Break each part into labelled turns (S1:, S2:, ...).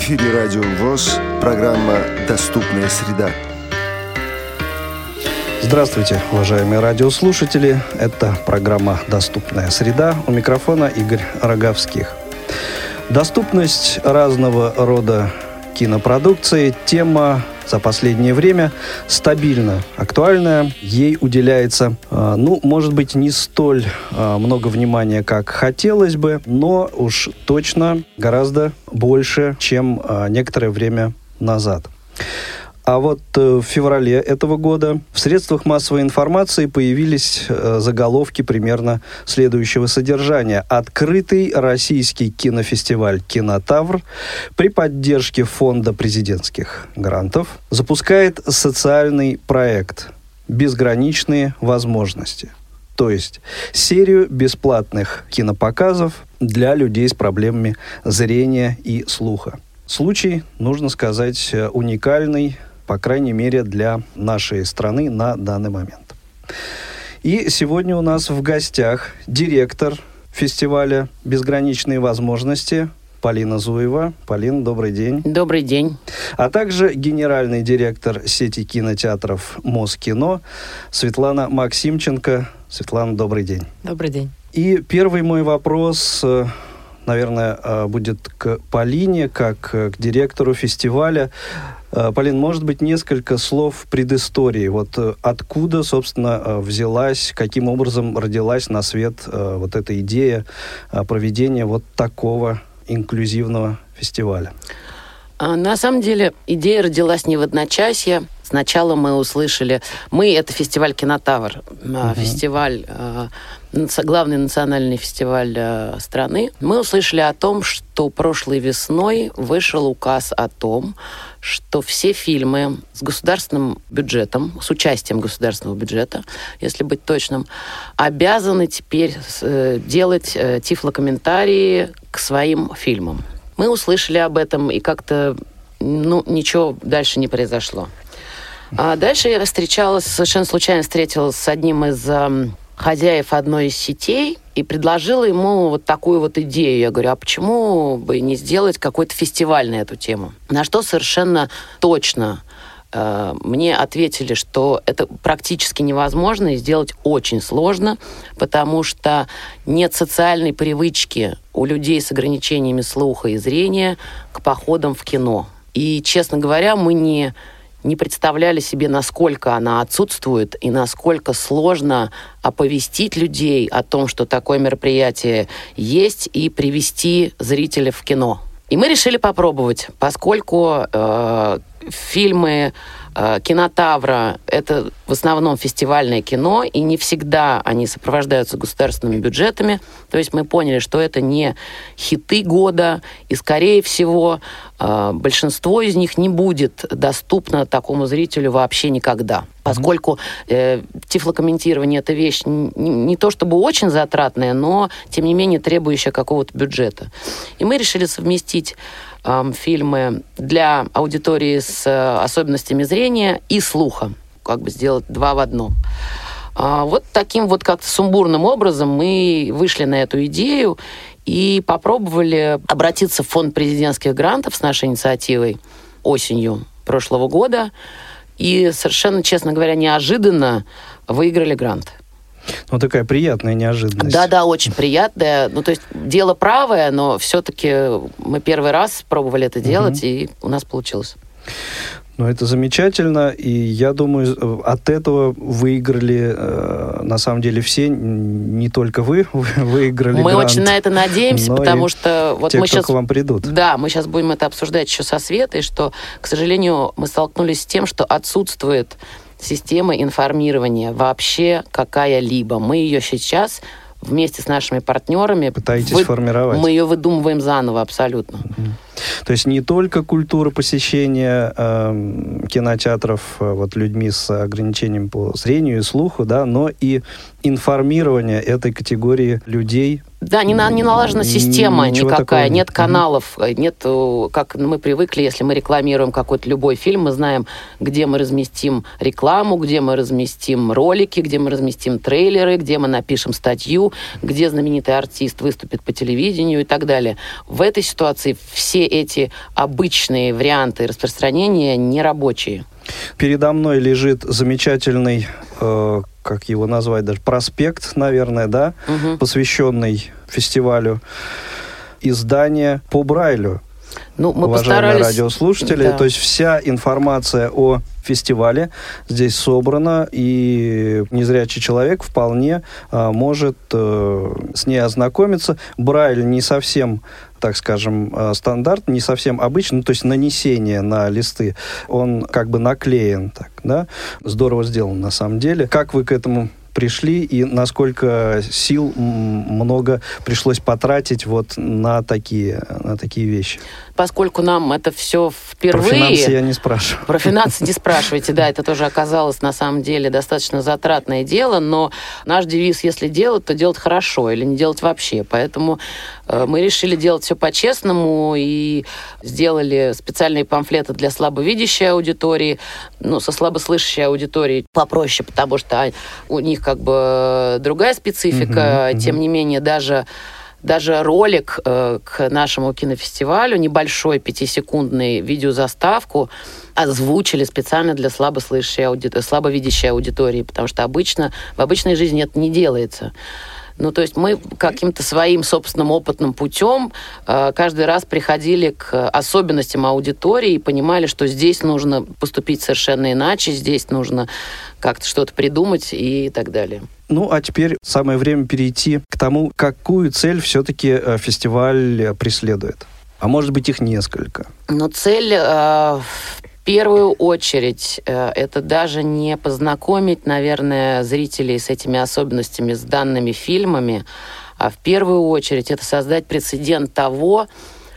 S1: эфире Радио ВОЗ, программа «Доступная среда».
S2: Здравствуйте, уважаемые радиослушатели. Это программа «Доступная среда». У микрофона Игорь Роговских. Доступность разного рода кинопродукции – тема за последнее время стабильно актуальная. Ей уделяется, э, ну, может быть, не столь э, много внимания, как хотелось бы, но уж точно гораздо больше, чем э, некоторое время назад. А вот э, в феврале этого года в средствах массовой информации появились э, заголовки примерно следующего содержания. Открытый российский кинофестиваль «Кинотавр» при поддержке Фонда президентских грантов запускает социальный проект «Безграничные возможности». То есть серию бесплатных кинопоказов для людей с проблемами зрения и слуха. Случай, нужно сказать, э, уникальный, по крайней мере, для нашей страны на данный момент. И сегодня у нас в гостях директор фестиваля «Безграничные возможности» Полина Зуева. Полина, добрый день.
S3: Добрый день.
S2: А также генеральный директор сети кинотеатров Москино Светлана Максимченко. Светлана, добрый день.
S4: Добрый день.
S2: И первый мой вопрос, э, наверное, э, будет к Полине, как э, к директору фестиваля. Э, Полин, может быть, несколько слов предыстории. Вот э, откуда, собственно, э, взялась, каким образом родилась на свет вот эта идея проведения вот такого инклюзивного фестиваля?
S3: А, на самом деле идея родилась не в одночасье. Сначала мы услышали, мы это фестиваль Кинотавр, uh-huh. фестиваль, главный национальный фестиваль страны. Мы услышали о том, что прошлой весной вышел указ о том, что все фильмы с государственным бюджетом, с участием государственного бюджета, если быть точным, обязаны теперь э, делать э, тифлокомментарии к своим фильмам. Мы услышали об этом, и как-то ну, ничего дальше не произошло. А дальше я встречалась, совершенно случайно встретилась с одним из хозяев одной из сетей и предложила ему вот такую вот идею. Я говорю, а почему бы не сделать какой-то фестиваль на эту тему? На что совершенно точно э, мне ответили, что это практически невозможно и сделать очень сложно, потому что нет социальной привычки у людей с ограничениями слуха и зрения к походам в кино. И, честно говоря, мы не не представляли себе, насколько она отсутствует и насколько сложно оповестить людей о том, что такое мероприятие есть, и привести зрителя в кино. И мы решили попробовать, поскольку э, фильмы Кинотавра — это в основном фестивальное кино, и не всегда они сопровождаются государственными бюджетами. То есть мы поняли, что это не хиты года, и, скорее всего, э, большинство из них не будет доступно такому зрителю вообще никогда. Поскольку э, тифлокомментирование — это вещь не, не то чтобы очень затратная, но, тем не менее, требующая какого-то бюджета. И мы решили совместить фильмы для аудитории с э, особенностями зрения и слуха. Как бы сделать два в одном. А, вот таким вот как-то сумбурным образом мы вышли на эту идею и попробовали обратиться в фонд президентских грантов с нашей инициативой осенью прошлого года. И совершенно, честно говоря, неожиданно выиграли грант.
S2: Ну, такая приятная неожиданность.
S3: Да-да, очень приятная. Ну, то есть дело правое, но все-таки мы первый раз пробовали это делать, угу. и у нас получилось.
S2: Ну, это замечательно, и я думаю, от этого выиграли, э, на самом деле, все, не только вы выиграли
S3: Мы
S2: грант,
S3: очень на это надеемся, потому что
S2: вот те, мы сейчас... к вам придут.
S3: Да, мы сейчас будем это обсуждать еще со Светой, что, к сожалению, мы столкнулись с тем, что отсутствует система информирования вообще какая-либо. Мы ее сейчас вместе с нашими партнерами
S2: пытаетесь вы... формировать.
S3: Мы ее выдумываем заново абсолютно. Угу.
S2: То есть не только культура посещения э, кинотеатров э, вот людьми с ограничением по зрению и слуху, да, но и информирование этой категории людей
S3: Да, не, на, не налажена система
S2: Ничего
S3: никакая,
S2: такого.
S3: нет каналов, нет, э, как мы привыкли, если мы рекламируем какой-то любой фильм, мы знаем, где мы разместим рекламу, где мы разместим ролики, где мы разместим трейлеры, где мы напишем статью, где знаменитый артист выступит по телевидению и так далее. В этой ситуации все эти обычные варианты распространения нерабочие.
S2: Передо мной лежит замечательный, э, как его назвать даже, проспект, наверное, да,
S3: Мгм.
S2: посвященный фестивалю. Издание по Брайлю.
S3: Ну, мы
S2: уважаемые
S3: постарались...
S2: радиослушатели.
S3: Да.
S2: То есть вся информация о фестивале здесь собрана, и незрячий человек вполне а, может э, с ней ознакомиться. Брайль не совсем так скажем, э, стандарт, не совсем обычный, ну, то есть нанесение на листы, он как бы наклеен так, да, здорово сделан на самом деле. Как вы к этому пришли и насколько сил много пришлось потратить вот на такие, на такие вещи?
S3: Поскольку нам это все
S2: Про финансы
S3: впервые...
S2: я не спрашиваю.
S3: Про финансы не спрашивайте, да, это тоже оказалось на самом деле достаточно затратное дело, но наш девиз, если делать, то делать хорошо или не делать вообще. Поэтому э, мы решили делать все по-честному и сделали специальные памфлеты для слабовидящей аудитории, ну, со слабослышащей аудиторией попроще, потому что у них как бы другая специфика,
S2: Мгм, мгм.
S3: тем не менее даже даже ролик э, к нашему кинофестивалю, небольшой пятисекундный видеозаставку, озвучили специально для слабослышащей ауди- слабовидящей аудитории, потому что обычно в обычной жизни это не делается. Ну, то есть мы каким-то своим собственным опытным путем э, каждый раз приходили к особенностям аудитории и понимали, что здесь нужно поступить совершенно иначе, здесь нужно как-то что-то придумать и так далее.
S2: Ну, а теперь самое время перейти к тому, какую цель все-таки э, фестиваль э, преследует. А может быть, их несколько.
S3: Но цель э, первую очередь э, это даже не познакомить, наверное, зрителей с этими особенностями, с данными фильмами, а в первую очередь это создать прецедент того,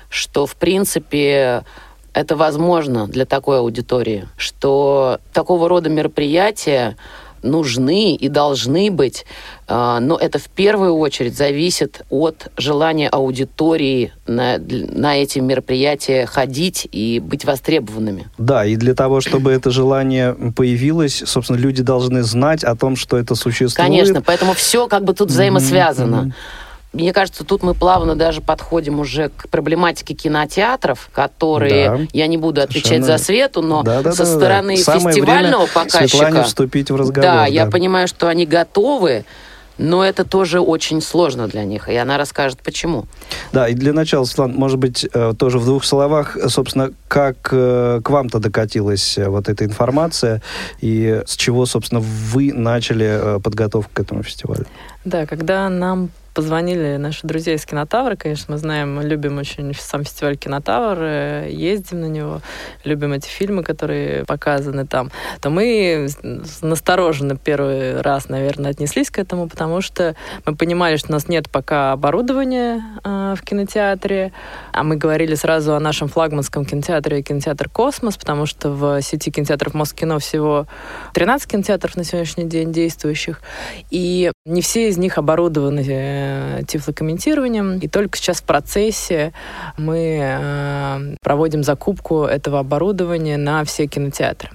S3: что, в принципе, это возможно для такой аудитории, что такого рода мероприятия нужны и должны быть, а, но это в первую очередь зависит от желания аудитории на, на эти мероприятия ходить и быть востребованными.
S2: Да, и для того, чтобы это желание появилось, собственно, люди должны знать о том, что это существует.
S3: Конечно, поэтому все как бы тут взаимосвязано.
S2: мгм.
S3: Мне кажется, тут мы плавно даже подходим уже к проблематике кинотеатров, которые,
S2: Да,
S3: я не буду отвечать
S2: совершенно.
S3: за Свету, но
S2: Да-да-да-да.
S3: со стороны
S2: Самое
S3: фестивального
S2: время
S3: показчика...
S2: Светлане вступить в разговор.
S3: Да, я понимаю, что они готовы, но это тоже очень сложно для них, и она расскажет, почему.
S2: Да, и для начала, Светлана, может быть, э, тоже в двух словах, собственно, как э, к вам-то докатилась э, вот эта информация, и с чего, собственно, вы начали подготовку к этому фестивалю?
S4: Да, когда нам позвонили наши друзья из Кинотавра, конечно, мы знаем, мы любим очень сам фестиваль Кинотавр, э, ездим на него, любим эти фильмы, которые показаны там, то мы настороженно первый раз, наверное, отнеслись к этому, потому что мы понимали, что у нас нет пока оборудования э, в кинотеатре, а мы говорили сразу о нашем флагманском кинотеатре, кинотеатр «Космос», потому что в сети кинотеатров Москино всего 13 кинотеатров на сегодняшний день действующих, и не все из них оборудованы э, тифлокомментированием, и только сейчас в процессе мы э, проводим закупку этого оборудования на все кинотеатры.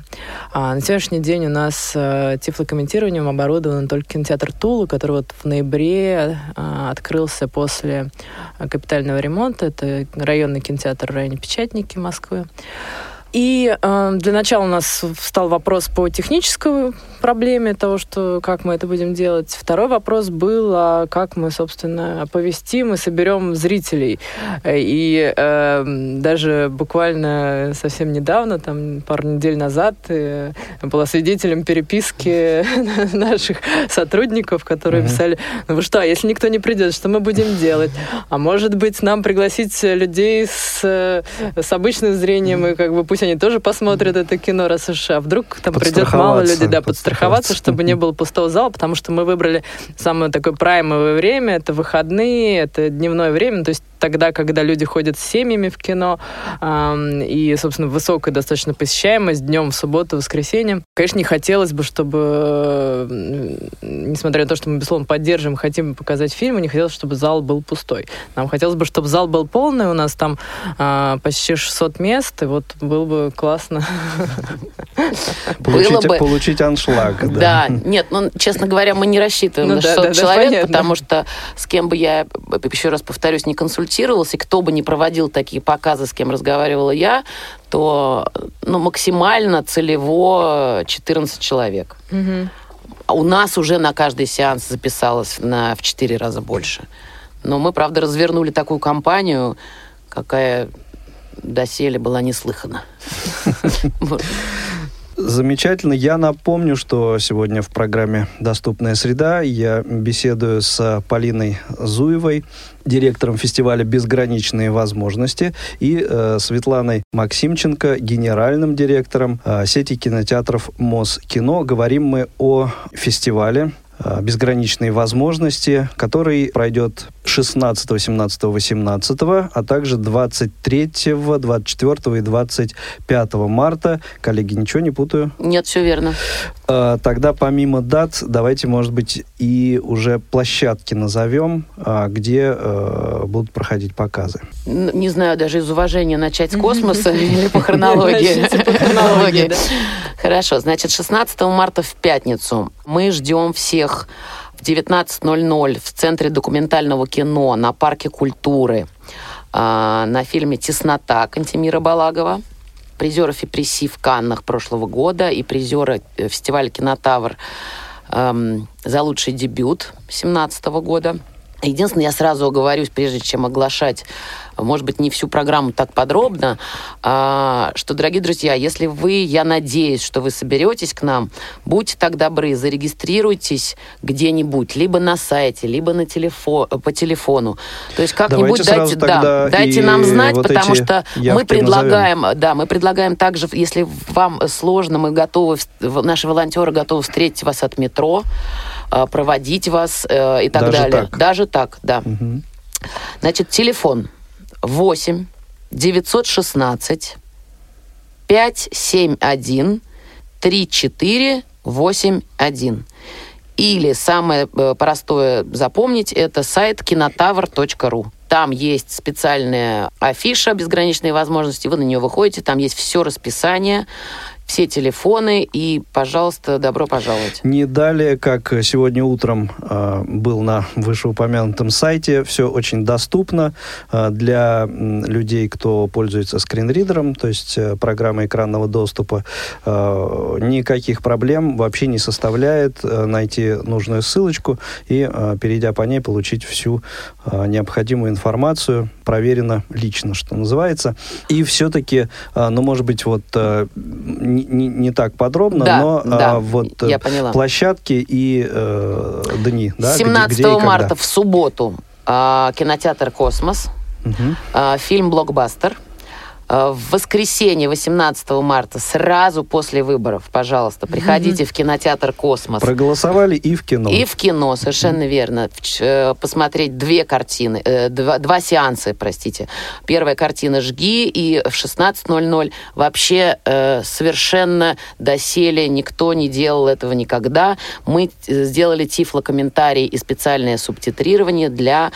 S4: А на сегодняшний день у нас э, тифлокомментированием оборудован только кинотеатр Тула, который вот в ноябре открылся после капитального ремонта. Это районный кинотеатр в районе Печатники Москвы. И э, для начала у нас встал вопрос по технической проблеме того, что как мы это будем делать. Второй вопрос был, а как мы, собственно, оповестим и соберем зрителей. И э, даже буквально совсем недавно, там пару недель назад, э, была свидетелем переписки наших сотрудников, которые писали, ну вы что, если никто не придет, что мы будем делать? А может быть, нам пригласить людей с, э, с обычным зрением, и как бы пусть они тоже посмотрят это кино, раз уж, а вдруг там придет мало людей, да,
S2: подстраховаться.
S4: подстраховаться, чтобы не было пустого зала, потому что мы выбрали самое такое праймовое время, это выходные, это дневное время, то есть тогда, когда люди ходят с семьями в кино, и, собственно, высокая достаточно посещаемость днем в субботу, воскресенье. Конечно, не хотелось бы, чтобы, несмотря на то, что мы, безусловно, поддерживаем, хотим показать фильмы, не хотелось, чтобы зал был пустой. Нам хотелось бы, чтобы зал был полный, у нас там а, почти 600 мест, и вот было бы классно.
S2: Получить, бы... получить аншлаг.
S3: Да. да, нет, ну, честно говоря, мы не рассчитываем ну, на 600 да, да, человек, да, потому что с кем бы я, еще раз повторюсь, не консультировалась, и кто бы не проводил такие показы, с кем разговаривала я, то ну, максимально целево 14 человек. Угу. У нас уже на каждый сеанс записалось на, в 4 раза больше. Но мы, правда, развернули такую кампанию, какая доселе была неслыхана.
S2: Замечательно. Я напомню, что сегодня в программе «Доступная среда» я беседую с Полиной Зуевой, директором фестиваля «Безграничные возможности», и э, Светланой Максимченко, генеральным директором э, сети кинотеатров «Москино». Говорим мы о фестивале безграничные возможности, который пройдет 16, 17, 18, а также 23, 24 и 25 марта. Коллеги, ничего не путаю?
S3: Нет, все верно.
S2: Э, тогда помимо дат, давайте, может быть, и уже площадки назовем, э, где будут проходить показы.
S3: Не знаю, даже из уважения начать с космоса или по хронологии. Хорошо, значит, 16 марта в пятницу мы ждем всех в 19.00 в Центре документального кино на Парке культуры а, на фильме «Теснота» Кантемира Балагова, призера Фипреси в Каннах прошлого года и призера э, фестиваля «Кинотавр» эм, за лучший дебют 2017 года. Единственное, я сразу оговорюсь, прежде чем оглашать может быть, не всю программу так подробно, а, что, дорогие друзья, если вы, я надеюсь, что вы соберетесь к нам, будьте так добры, зарегистрируйтесь где-нибудь, либо на сайте, либо на телефон, по телефону. То есть как-нибудь дайте, да, дайте нам знать, вот потому что мы предлагаем, назовем. да, мы предлагаем также, если вам сложно, мы готовы, наши волонтеры готовы встретить вас от метро, проводить вас э, и так Даже далее. Так. Даже так, да. Угу. Значит, телефон 8 916 571 3481. Или самое э, простое запомнить, это сайт кинотавр.ру. Там есть специальная афиша «Безграничные возможности». Вы на нее выходите, там есть все расписание все телефоны и, пожалуйста, добро пожаловать.
S2: Не далее, как сегодня утром э, был на вышеупомянутом сайте, все очень доступно э, для людей, кто пользуется скринридером, то есть э, программой экранного доступа. Э, никаких проблем вообще не составляет э, найти нужную ссылочку и, э, перейдя по ней, получить всю э, необходимую информацию, проверено лично, что называется. И все-таки, э, ну, может быть, вот э, не, не так подробно,
S3: да,
S2: но
S3: да,
S2: а, вот я поняла. площадки и э, дни.
S3: Да, 17 где, где марта в субботу э, кинотеатр «Космос», угу. э, фильм «Блокбастер», в воскресенье, 18 марта, сразу после выборов, пожалуйста, приходите mm-hmm. в кинотеатр «Космос».
S2: Проголосовали и в кино.
S3: И в кино, совершенно mm-hmm. верно. Э, посмотреть две картины, э, два, два сеанса, простите. Первая картина «Жги», и в 16.00 вообще совершенно доселе никто не делал этого никогда. Мы сделали тифлокомментарий и специальное субтитрирование для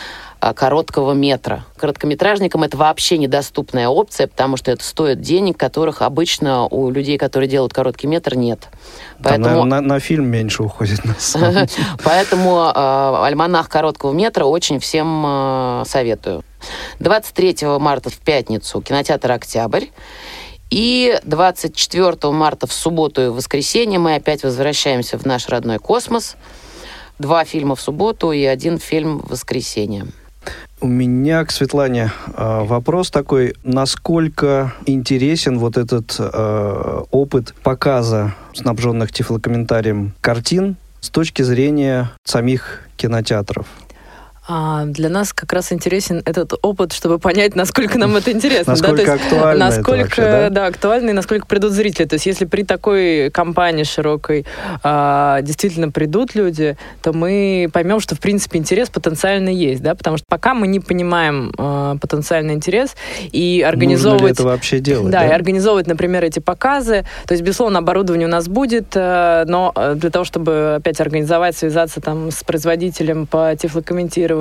S3: короткого метра. Короткометражникам это вообще недоступная опция, потому что это стоит денег, которых обычно у людей, которые делают короткий метр, нет.
S2: Поэтому... на, на, на фильм меньше уходит на
S3: Поэтому э, альманах короткого метра очень всем э, советую. 23 марта в пятницу кинотеатр «Октябрь». И 24 марта в субботу и воскресенье мы опять возвращаемся в наш родной космос. Два фильма в субботу и один фильм в воскресенье.
S2: У меня к Светлане э, вопрос такой, насколько интересен вот этот э, опыт показа снабженных тифлокомментарием картин с точки зрения самих кинотеатров?
S4: А для нас как раз интересен этот опыт, чтобы понять, насколько нам это интересно.
S2: Насколько
S4: да?
S2: Актуально это
S4: насколько,
S2: вообще, да?
S4: да, актуально и насколько придут зрители. То есть если при такой компании широкой а, действительно придут люди, то мы поймем, что в принципе интерес потенциально есть, да, потому что пока мы не понимаем а, потенциальный интерес и организовывать...
S2: Нужно ли это вообще делать?
S4: Да, и организовывать, например, эти показы. То есть, безусловно, оборудование у нас будет, э, но э, для того, чтобы опять организовать, связаться там с производителем по тифлокомментированию,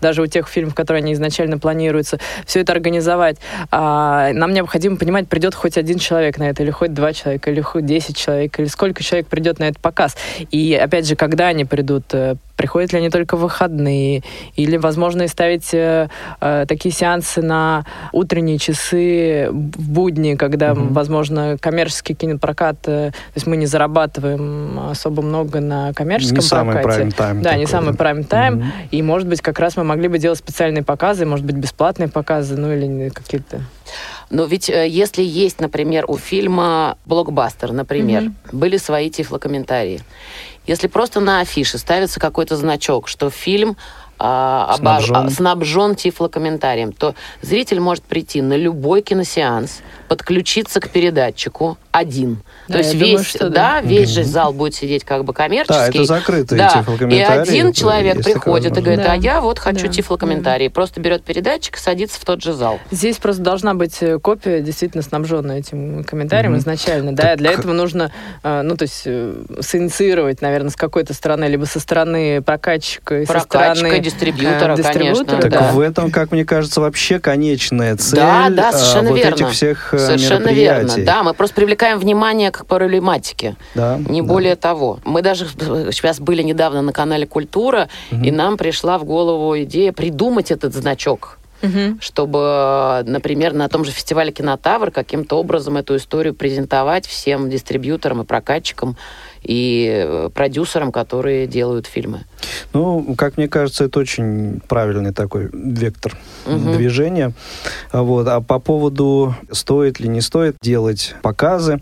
S4: даже у тех фильмов, которые они изначально планируются, все это организовать, а, нам необходимо понимать, придет хоть один человек на это, или хоть два человека, или хоть десять человек, или сколько человек придет на этот показ. И, опять же, когда они придут, э, приходят ли они только в выходные, или, возможно, и ставить э, э, такие сеансы на утренние часы в будни, когда,
S2: Мгм.
S4: возможно, коммерческий кинопрокат, э, то есть мы не зарабатываем особо много на коммерческом
S2: Не самый
S4: прокате.
S2: прайм-тайм
S4: Да, не
S2: такой,
S4: самый
S2: да.
S4: прайм-тайм.
S2: Мгм.
S4: И, может быть, как раз мы могли бы делать специальные показы, может быть, бесплатные показы, ну или какие-то...
S3: Но ведь э, если есть, например, у фильма блокбастер, например, были свои тифлокомментарии. Если просто на афише ставится какой-то значок, что фильм а,
S2: Снабжен.
S3: а, снабжен тифлокомментарием, то зритель может прийти на любой киносеанс, подключиться к передатчику один.
S4: Да,
S3: то есть
S4: я думаю,
S3: весь,
S4: что
S3: да,
S4: да.
S3: весь же зал будет сидеть как бы коммерческий.
S2: Да, это закрытые
S3: Да, и
S2: тифлокомментарии,
S3: один человек приходит и говорит,
S4: Да.
S3: а я вот хочу
S4: Да.
S3: тифлокомментарий. Просто берет передатчик и садится в тот же зал.
S4: Здесь просто должна быть э, копия, действительно снабженная этим комментарием
S2: Мгм.
S4: изначально, да,
S2: Так
S4: для этого нужно, э, ну, то есть, э, синициировать, наверное, с какой-то стороны, либо со стороны прокатчика, и со стороны
S3: дистрибьютора,
S4: э,
S3: конечно.
S2: Так
S4: да.
S2: в этом, как мне кажется, вообще конечная цель
S3: Да, да,
S2: а,
S3: совершенно
S2: вот
S3: верно.
S2: этих всех э,
S3: Совершенно
S2: мероприятий.
S3: верно. Да, мы просто привлекаем внимание к проблематике.
S2: Да,
S3: Не
S2: да.
S3: более того. Мы даже сейчас были недавно на канале Культура, и нам пришла в голову идея придумать этот значок
S4: Мгм.
S3: чтобы, например, на том же фестивале Кинотавр каким-то образом эту историю презентовать всем дистрибьюторам и прокатчикам и э, продюсерам, которые делают фильмы.
S2: Ну, как мне кажется, это очень правильный такой вектор
S3: Мгм.
S2: движения. А Вот. А по поводу, стоит ли, не стоит делать показы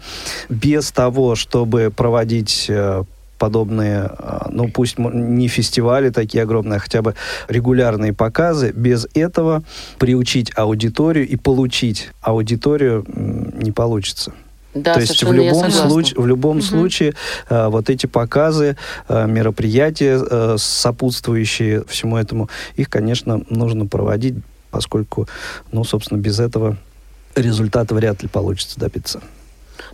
S2: без того, чтобы проводить э, подобные, э, ну пусть не фестивали такие огромные, а хотя бы регулярные показы, без этого приучить аудиторию и получить аудиторию не получится.
S3: Да,
S2: То есть в любом, случае, в любом случае э, вот эти показы, э, мероприятия, э, сопутствующие всему этому, их, конечно, нужно проводить, поскольку, ну, собственно, без этого результата вряд ли получится добиться.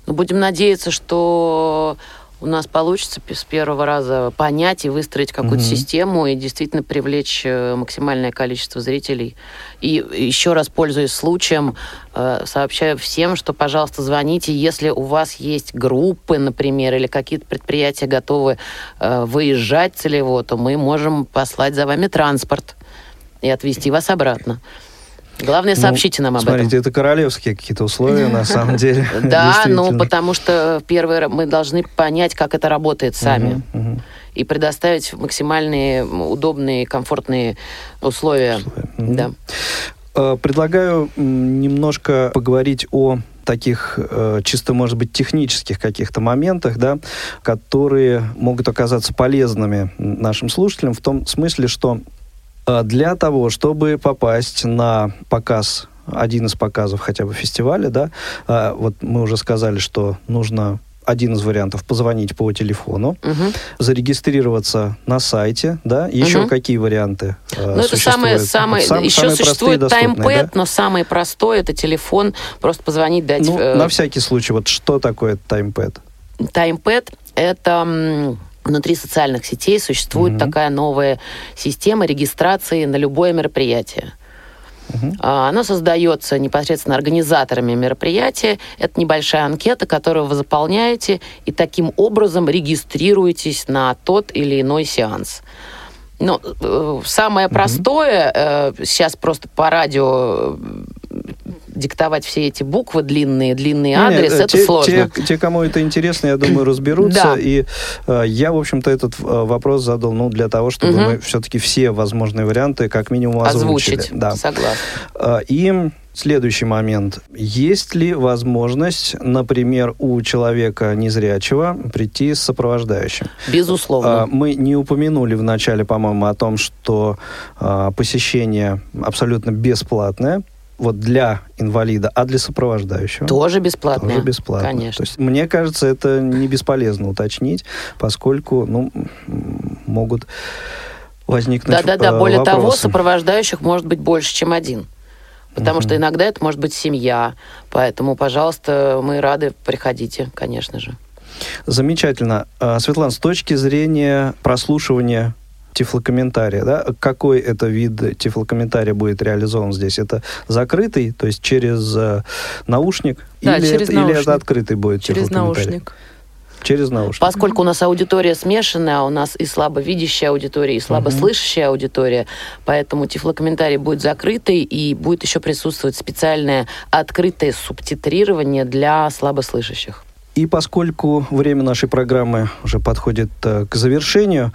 S3: Ну, будем надеяться, что у нас получится с первого раза понять и выстроить какую-то
S2: Мгм.
S3: систему и действительно привлечь э, максимальное количество зрителей. И еще раз, пользуясь случаем, э, сообщаю всем, что, пожалуйста, звоните, если у вас есть группы, например, или какие-то предприятия готовы э, выезжать целево, то мы можем послать за вами транспорт и отвезти вас обратно. Главное,
S2: Ну,
S3: сообщите нам об этом.
S2: Смотрите, это королевские какие-то условия, на самом деле.
S3: Да, ну потому что первый ра- мы должны понять, как это работает сами. И предоставить максимальные удобные, комфортные условия. Да.
S2: Э, Предлагаю немножко поговорить о таких э, чисто, может быть, технических каких-то моментах, да, которые могут оказаться полезными нашим слушателям в том смысле, что для того, чтобы попасть на показ, один из показов хотя бы фестиваля, да, э, вот мы уже сказали, что нужно один из вариантов позвонить по телефону,
S3: Мгм.
S2: зарегистрироваться на сайте, да, еще
S3: Мгм.
S2: какие варианты э,
S3: Ну, это самое, самое,
S2: Сам-
S3: еще
S2: самые
S3: существует таймпэд,
S2: да?
S3: но самый простой это телефон, просто позвонить, дать
S2: Ну,
S3: э,
S2: на всякий случай, вот что такое таймпэд?
S3: Таймпэд — это внутри социальных сетей существует
S2: Мгм.
S3: такая новая система регистрации на любое мероприятие.
S2: Мгм.
S3: А, Оно создается непосредственно организаторами мероприятия. Это небольшая анкета, которую вы заполняете, и таким образом регистрируетесь на тот или иной сеанс. Ну, э, самое простое, э, сейчас просто по радио э, диктовать все эти буквы длинные, длинный адрес,
S2: э,
S3: это
S2: те,
S3: сложно.
S2: Те, те, кому это интересно, я думаю, разберутся.
S3: Да.
S2: И э, я, в общем-то, этот э, вопрос задал, ну, для того, чтобы
S3: Мгм.
S2: мы все-таки все возможные варианты как минимум озвучили.
S3: Озвучить.
S2: Да.
S3: Согласна.
S2: Э, И Следующий момент. Есть ли возможность, например, у человека незрячего прийти с сопровождающим?
S3: Безусловно.
S2: Мы не упомянули в начале, по-моему, о том, что посещение абсолютно бесплатное вот для инвалида, а для сопровождающего?
S3: Тоже бесплатно.
S2: Тоже бесплатно.
S3: Конечно.
S2: То есть, мне кажется, это не бесполезно уточнить, поскольку ну, могут возникнуть
S3: Да-да-да,
S2: э,
S3: более того, сопровождающих может быть больше, чем один. Потому что иногда это может быть семья. Поэтому, пожалуйста, мы рады, приходите, конечно же.
S2: Замечательно. А, Светлана, с точки зрения прослушивания тифлокомментария, да, какой это вид тифлокомментария будет реализован здесь? Это закрытый, то есть через э, наушник?
S4: Да,
S2: или,
S4: через
S2: это, или
S4: наушник.
S2: это открытый будет
S4: Через
S2: тифлокомментарий?
S4: наушник.
S2: Через наушник.
S3: Поскольку у нас аудитория смешанная, у нас и слабовидящая аудитория, и слабослышащая аудитория, поэтому тифлокомментарий будет закрытый, и будет еще присутствовать специальное открытое субтитрирование для слабослышащих.
S2: И поскольку время нашей программы уже подходит э, к завершению,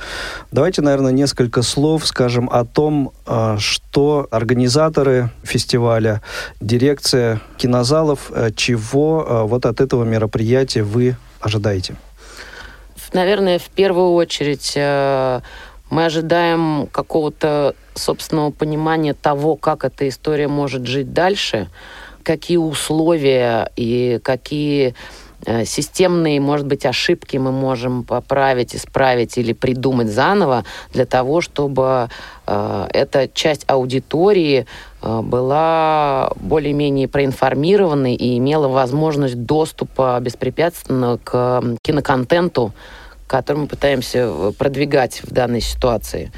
S2: давайте, наверное, несколько слов скажем о том, э, что организаторы фестиваля, дирекция кинозалов, э, чего э, вот от этого мероприятия вы ожидаете.
S3: Наверное, в первую очередь э, мы ожидаем какого-то собственного понимания того, как эта история может жить дальше, какие условия и какие системные, может быть, ошибки мы можем поправить, исправить или придумать заново для того, чтобы э, эта часть аудитории э, была более-менее проинформированной и имела возможность доступа беспрепятственно к киноконтенту, который мы пытаемся э, продвигать в данной ситуации.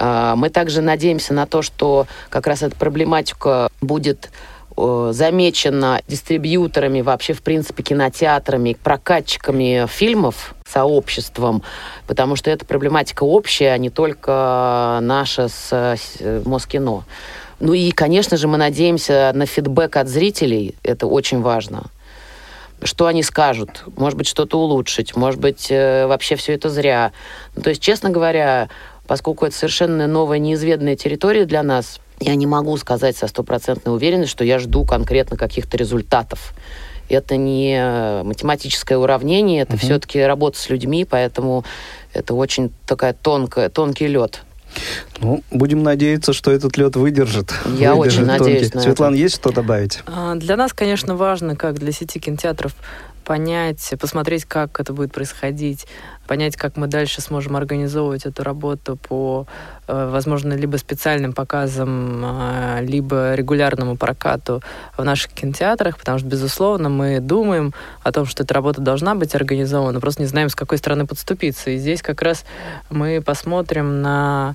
S3: Мы также надеемся на то, что как раз эта проблематика будет э, замечена дистрибьюторами, вообще, в принципе, кинотеатрами, прокатчиками фильмов, сообществом, потому что эта проблематика общая, а не только наша с Москино. Ну и, конечно же, мы надеемся на фидбэк от зрителей, это очень важно. Что они скажут? Может быть, что-то улучшить, может быть, э, вообще все это зря. Ну, то есть, честно говоря, поскольку это совершенно новая, неизведанная территория для нас, я не могу сказать со стопроцентной уверенностью, что я жду конкретно каких-то результатов. Это не э, математическое уравнение, это все-таки работа с людьми, поэтому это очень такая тонкая, тонкий лед.
S2: Ну, будем надеяться, что этот лед выдержит.
S3: Я
S2: Выдержит
S3: очень надеюсь
S2: тонкий.
S3: на это.
S2: Светлана, есть что добавить?
S4: А, Для нас, конечно, важно, как для сети кинотеатров, понять, посмотреть, как это будет происходить, понять, как мы дальше сможем организовывать эту работу по, э, возможно, либо специальным показам, а, либо регулярному прокату в наших кинотеатрах, потому что, безусловно, мы думаем о том, что эта работа должна быть организована, просто не знаем, с какой стороны подступиться. И здесь как раз мы посмотрим на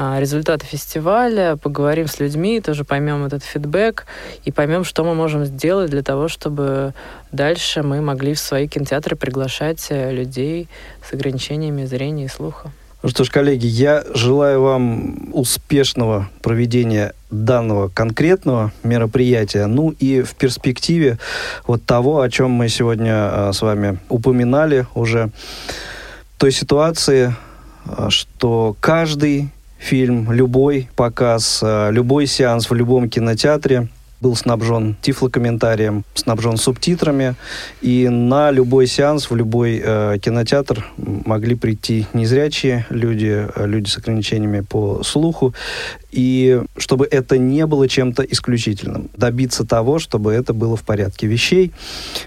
S4: результаты фестиваля, поговорим с людьми, тоже поймем этот фидбэк и поймем, что мы можем сделать для того, чтобы дальше мы могли в свои кинотеатры приглашать э, людей с ограничениями зрения и слуха.
S2: Ну что ж, коллеги, я желаю вам успешного проведения данного конкретного мероприятия, ну и в перспективе вот того, о чем мы сегодня э, с вами упоминали уже, той ситуации, э, что каждый фильм, любой показ, э, любой сеанс в любом кинотеатре был снабжен тифлокомментарием, снабжен субтитрами, и на любой сеанс в любой э, кинотеатр могли прийти незрячие люди, э, люди с ограничениями по слуху, и чтобы это не было чем-то исключительным, добиться того, чтобы это было в порядке вещей.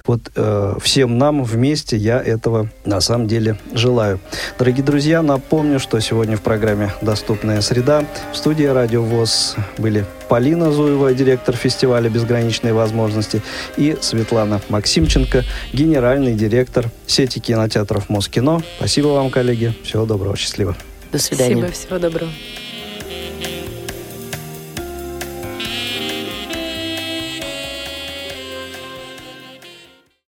S2: Вот э, всем нам вместе я этого на самом деле желаю. Дорогие друзья, напомню, что сегодня в программе «Доступная среда» в студии «Радио ВОЗ» были Полина Зуева, директор фестиваля «Безграничные возможности», и Светлана Максимченко, генеральный директор сети кинотеатров «Москино». Спасибо вам, коллеги. Всего доброго, счастливо.
S3: До свидания.
S4: Спасибо, всего доброго.